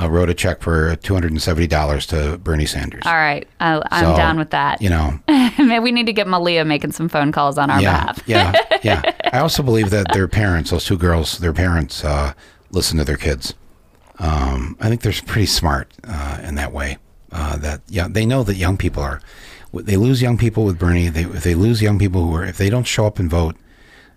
uh, wrote a check for two hundred and seventy dollars to Bernie Sanders. All right, I, I'm So, down with that. You know, <laughs> Maybe we need to get Malia making some phone calls on our yeah, behalf. yeah, <laughs> yeah. I also believe that their parents, those two girls, their parents uh, listen to their kids. Um, I think they're pretty smart uh, in that way. Uh, that yeah, they know that young people are. They lose young people with Bernie. They if they lose young people who are if they don't show up and vote,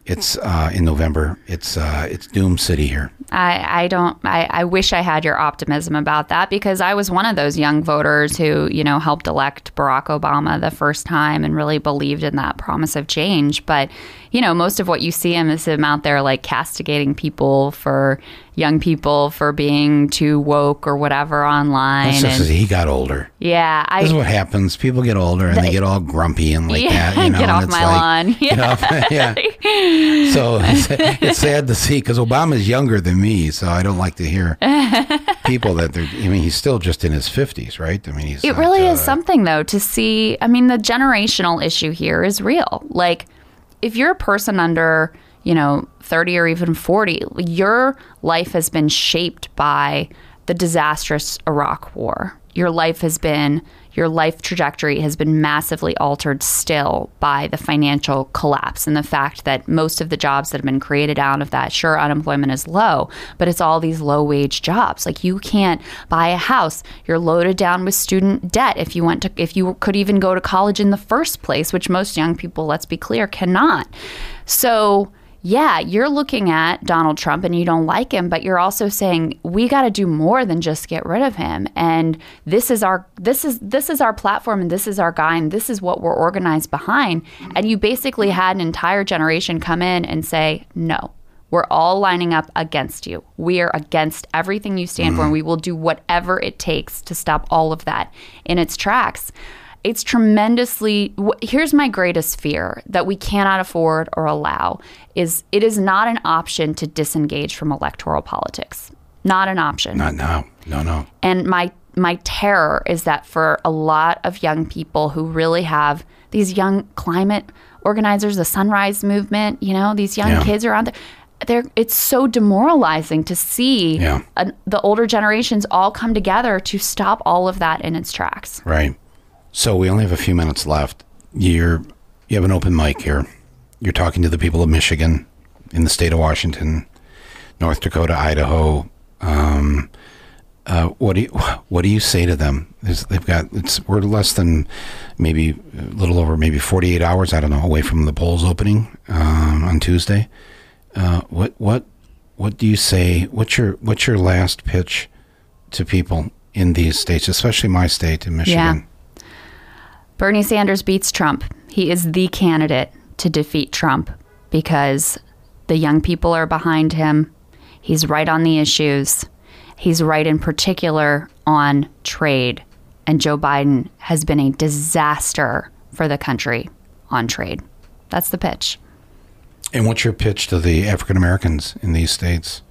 it's uh, in November. It's uh, it's doom city here. I, I don't I, I wish I had your optimism about that because I was one of those young voters who, you know, helped elect Barack Obama the first time and really believed in that promise of change. But, you know, most of what you see him is him out there like castigating people for young people for being too woke or whatever online. That's just and- he got older. yeah, I This is what happens. People get older and they get all grumpy and like <laughs> Yeah, that. You know, get off it's my like, lawn. Get <laughs> off, <laughs> yeah. So it's, it's sad to see because Obama's younger than me, so I don't like to hear people that they're. I mean, he's still just in his fifties, right? I mean, he's. It not, really is uh, something, though, to see. I mean, the generational issue here is real. Like, if you're a person under, you know, 30 or even 40, your life has been shaped by the disastrous Iraq war. Your life has been, your life trajectory has been massively altered still by the financial collapse and the fact that most of the jobs that have been created out of that, sure, unemployment is low, but it's all these low wage jobs. Like you can't buy a house. You're loaded down with student debt if you went to, if you could even go to college in the first place, which most young people, let's be clear, cannot. So, yeah, you're looking at Donald Trump and you don't like him, but you're also saying we got to do more than just get rid of him. And this is our this is this is our platform and this is our guy and this is what we're organized behind. And you basically had an entire generation come in and say, "No. We're all lining up against you. We are against everything you stand for and mm-hmm. we will do whatever it takes to stop all of that in its tracks." It's tremendously here's my greatest fear that we cannot afford or allow is it is not an option to disengage from electoral politics not an option Not now. No, no. and my my terror is that for a lot of young people who really have these young climate organizers the sunrise movement you know these young Yeah. kids are on there they're, it's so demoralizing to see Yeah. an, the older generations all come together to stop all of that in its tracks Right. So we only have a few minutes left. You're you have an open mic here. You're talking to the people of Michigan, in the state of Washington, North Dakota, Idaho. Um, uh, what do you <laughs> what do you say to them? There's, they've got it's we're less than maybe a little over maybe 48 hours. I don't know away from the polls opening um, on Tuesday. Uh, what what what do you say? What's your what's your last pitch to people in these states, especially my state in Michigan? Bernie Sanders beats Trump. He is the candidate to defeat Trump because the young people are behind him. He's right on the issues. He's right in particular on trade. And Joe Biden has been a disaster for the country on trade. That's the pitch. And what's your pitch to the African Americans in these states?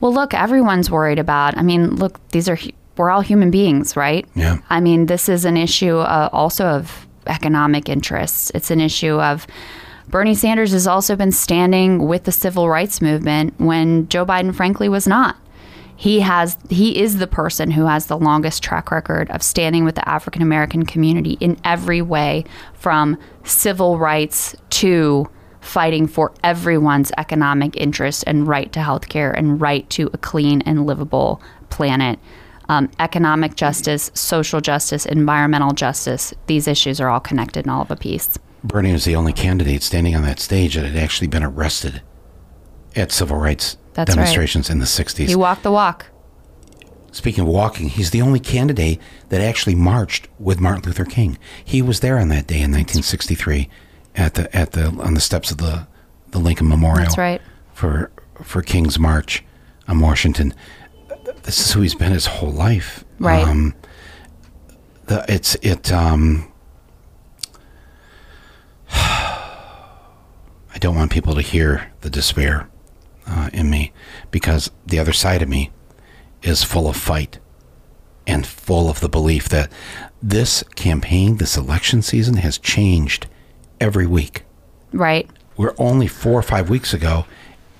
Well, look, everyone's worried about. I mean, look, these are we're all human beings, right? Yeah. I mean, this is an issue uh, also of economic interests. It's an issue of Bernie Sanders has also been standing with the civil rights movement when Joe Biden, frankly, was not. He has he is the person who has the longest track record of standing with the African American community in every way, from civil rights to fighting for everyone's economic interest and right to health care and right to a clean and livable planet. Um, economic justice, social justice, environmental justice. These issues are all connected in all of a piece. Bernie was the only candidate standing on that stage that had actually been arrested at civil rights That's right. demonstrations in the 60s. He walked the walk. Speaking of walking, he's the only candidate that actually marched with Martin Luther King. He was there on that day in 1963 at the at the on the steps of the the Lincoln Memorial. That's right. For for King's March on Washington. This is who he's been his whole life. Right. Um, the it's it um <sighs> I don't want people to hear the despair uh, in me because the other side of me is full of fight and full of the belief that this campaign, this election season has changed every week. Right. We're only four or five weeks ago,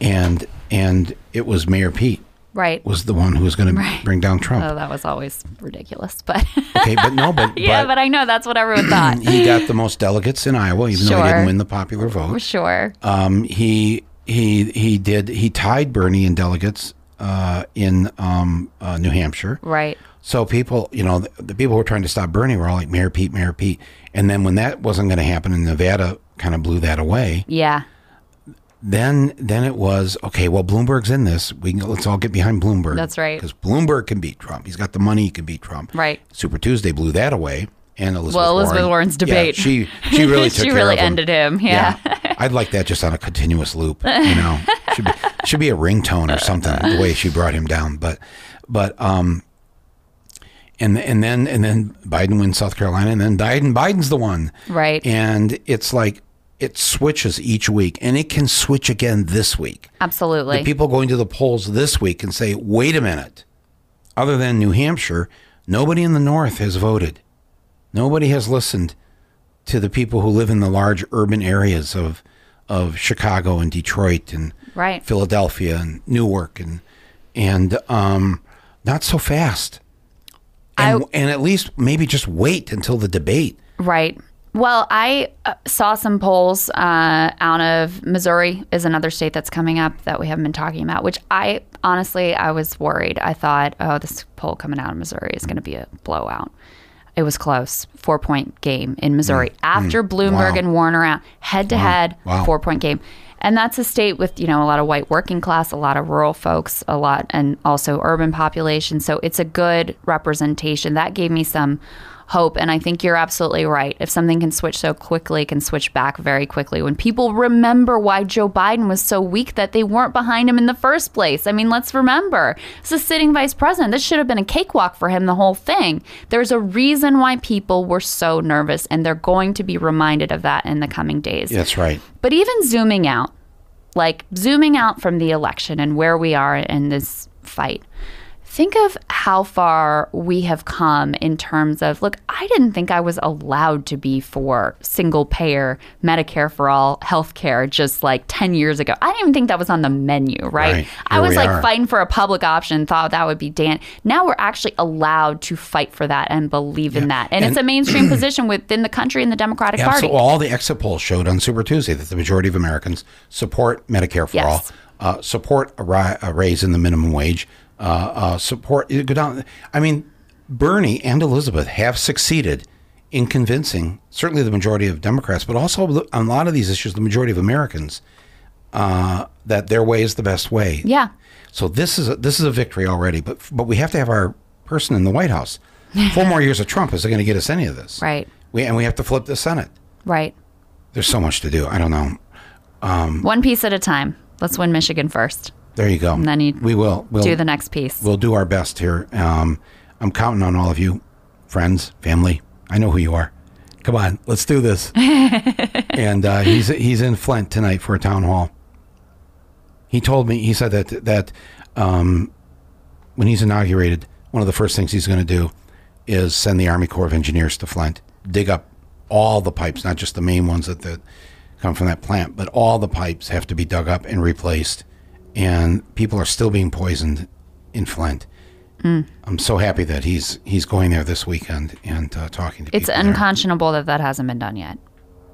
and and it was Mayor Pete Right. was the one who was going Right. to bring down Trump. Oh, that was always ridiculous. But <laughs> okay, but no, but <laughs> yeah, but, but I know that's what everyone thought. <clears throat> he got the most delegates in Iowa, even though he didn't win the popular vote. sure. Um, he he he did he tied Bernie in delegates uh, in um, uh, New Hampshire. Right. So people, you know, the, the people who were trying to stop Bernie were all like Mayor Pete, Mayor Pete, and then when that wasn't going to happen, in Nevada kind of blew that away. Yeah. Then then it was okay. Well, Bloomberg's in this. We can, let's all get behind Bloomberg. That's right. Because Bloomberg can beat Trump. He's got the money. He can beat Trump. Right. Super Tuesday blew that away. And Elizabeth Well, Elizabeth Warren, Warren's yeah, debate. she she <laughs> really took she really him. ended him. Yeah. I'd like that just on a continuous loop. You know, <laughs> should be should be a ringtone or something. The way she brought him down, but but um, and and then and then Biden wins South Carolina, and then Biden Biden's the one, Right. And it's like it switches each week, and it can switch again this week. Absolutely. The people going to the polls this week can say, "Wait a minute." Other than New Hampshire, nobody in the North has voted. Nobody has listened to the people who live in the large urban areas of of Chicago and Detroit and Right. Philadelphia and Newark and and um, not so fast. And, I- and at least maybe just wait until the debate. Right. Well, I uh, saw some polls uh, out of Missouri is another state that's coming up that we haven't been talking about. Which I honestly I was worried. I thought, oh, this poll coming out of Missouri is going to be a blowout. It was close, four point game in Missouri after Bloomberg Wow. and Warren out head to head, Wow. four point game. And that's a state with, you know, a lot of white working class, a lot of rural folks, a lot, and also urban population. So it's a good representation. That gave me some hope. And I think you're absolutely right. If something can switch so quickly, it can switch back very quickly. When people remember why Joe Biden was so weak that they weren't behind him in the first place. I mean, let's remember, this is sitting vice president. This should have been a cakewalk for him, the whole thing. There's a reason why people were so nervous, and they're going to be reminded of that in the coming days. That's right. But even zooming out, like zooming out from the election and where we are in this fight, think of how far we have come in terms of look, I didn't think I was allowed to be for single payer Medicare for all health care just like 10 years ago. I didn't even think that was on the menu, right? Right. I was like are. fighting for a public option, thought that would be Dan. Now we're actually allowed to fight for that and believe in that. And, it's a mainstream <clears throat> position within the country and the Democratic Yeah, Party. so all the exit polls showed on Super Tuesday that the majority of Americans support Medicare for Yes. all, uh, support a, ri- a raise in the minimum wage, uh, uh, support go down. I mean, Bernie and Elizabeth have succeeded in convincing certainly the majority of Democrats, but also on a lot of these issues, the majority of Americans uh, that their way is the best way. yeah. So this is a, this is a victory already, but but we have to have our person in the White House. <laughs> Four more years of Trump isn't going to get us any of this, Right. We and we have to flip the Senate. Right. There's so much to do. I don't know. One piece at a time. Let's win Michigan first. There you go. And then you we will. We'll Do the next piece. we'll do our best here. Um, I'm counting on all of you, friends, family. I know who you are. Come on, let's do this. <laughs> and uh, he's he's in Flint tonight for a town hall. He told me. He said that that um, when he's inaugurated, one of the first things he's going to do is send the Army Corps of Engineers to Flint, dig up all the pipes, not just the main ones that, that come from that plant, but all the pipes have to be dug up and replaced. And people are still being poisoned in Flint. I'm so happy that he's he's going there this weekend and uh, talking to It's people. there. unconscionable that that hasn't been done yet.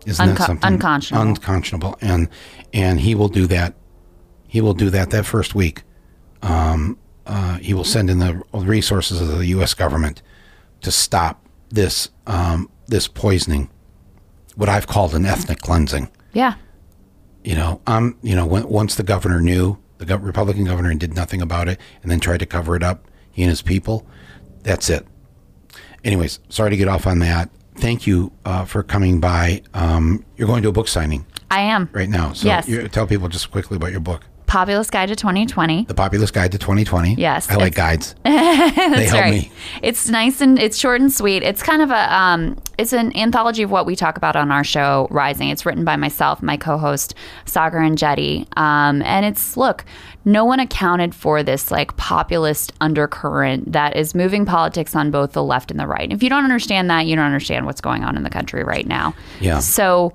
Isn't that something unconscionable. Unconscionable, and and he will do that. He will do that that first week. Um, uh, he will send in the resources of the U.S. government to stop this um, this poisoning, what I've called an ethnic cleansing. Yeah. You know, um, you know, when, once the governor knew, the Republican governor and did nothing about it, and then tried to cover it up, he and his people. That's it. Anyways, sorry to get off on that. Thank you uh, for coming by. Um, you're going to a book signing I am. right now, so Yes. tell people just quickly about your book, Populist's Guide to 2020. "The Populist's Guide to 2020." Yes, I like guides. <laughs> they help right. me. It's nice and it's short and sweet. It's kind of a um, it's an anthology of what we talk about on our show, Rising. It's written by myself, my co-host Saagar Enjeti, um, and it's look. No one accounted for this like populist undercurrent that is moving politics on both the left and the right. If you don't understand that, you don't understand what's going on in the country right now. Yeah. So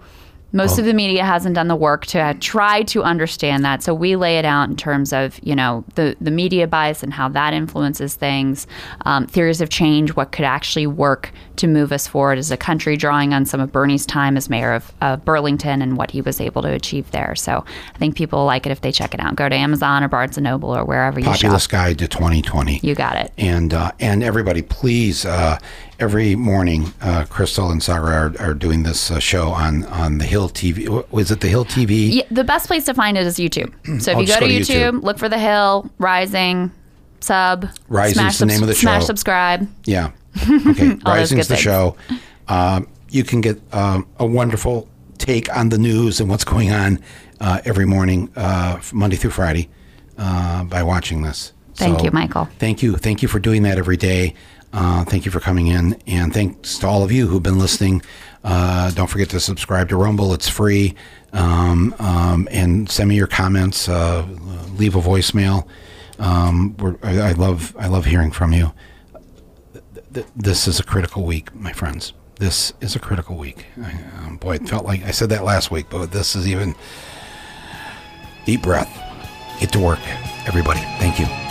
most of the media hasn't done the work to try to understand that. So we lay it out in terms of you know the the media bias and how that influences things, um, theories of change, what could actually work to move us forward as a country, drawing on some of Bernie's time as mayor of, of Burlington and what he was able to achieve there. So I think people will like it if they check it out. Go to Amazon or Barnes and Noble or wherever you Populist's shop. Guide to 2020. You got it. and uh, and everybody, please. Uh, every morning, uh, Krystal and Saagar are, are doing this uh, show on on the Hill TV. Was it the Hill TV? Yeah, the best place to find it is YouTube. <clears throat> So if I'll you just go to go to YouTube, YouTube. look for The Hill, Rising, sub, Rising's smash the name of the smash show. Smash subscribe. Yeah. <laughs> Okay. Rising's the things. show. Um, you can get um, a wonderful take on the news and what's going on uh, every morning, uh, Monday through Friday, uh, by watching this. Thank you, Michael. Thank you. Thank you for doing that every day. Uh, thank you for coming in. And thanks to all of you who've been listening. Uh, don't forget to subscribe to Rumble. It's free. Um, um, and send me your comments. Uh, leave a voicemail. Um, I, I love I love hearing from you. Th- This is a critical week, my friends. This is a critical week. I, um, boy, it felt like I said that last week, but this is even deep breath. Get to work, everybody. Thank you.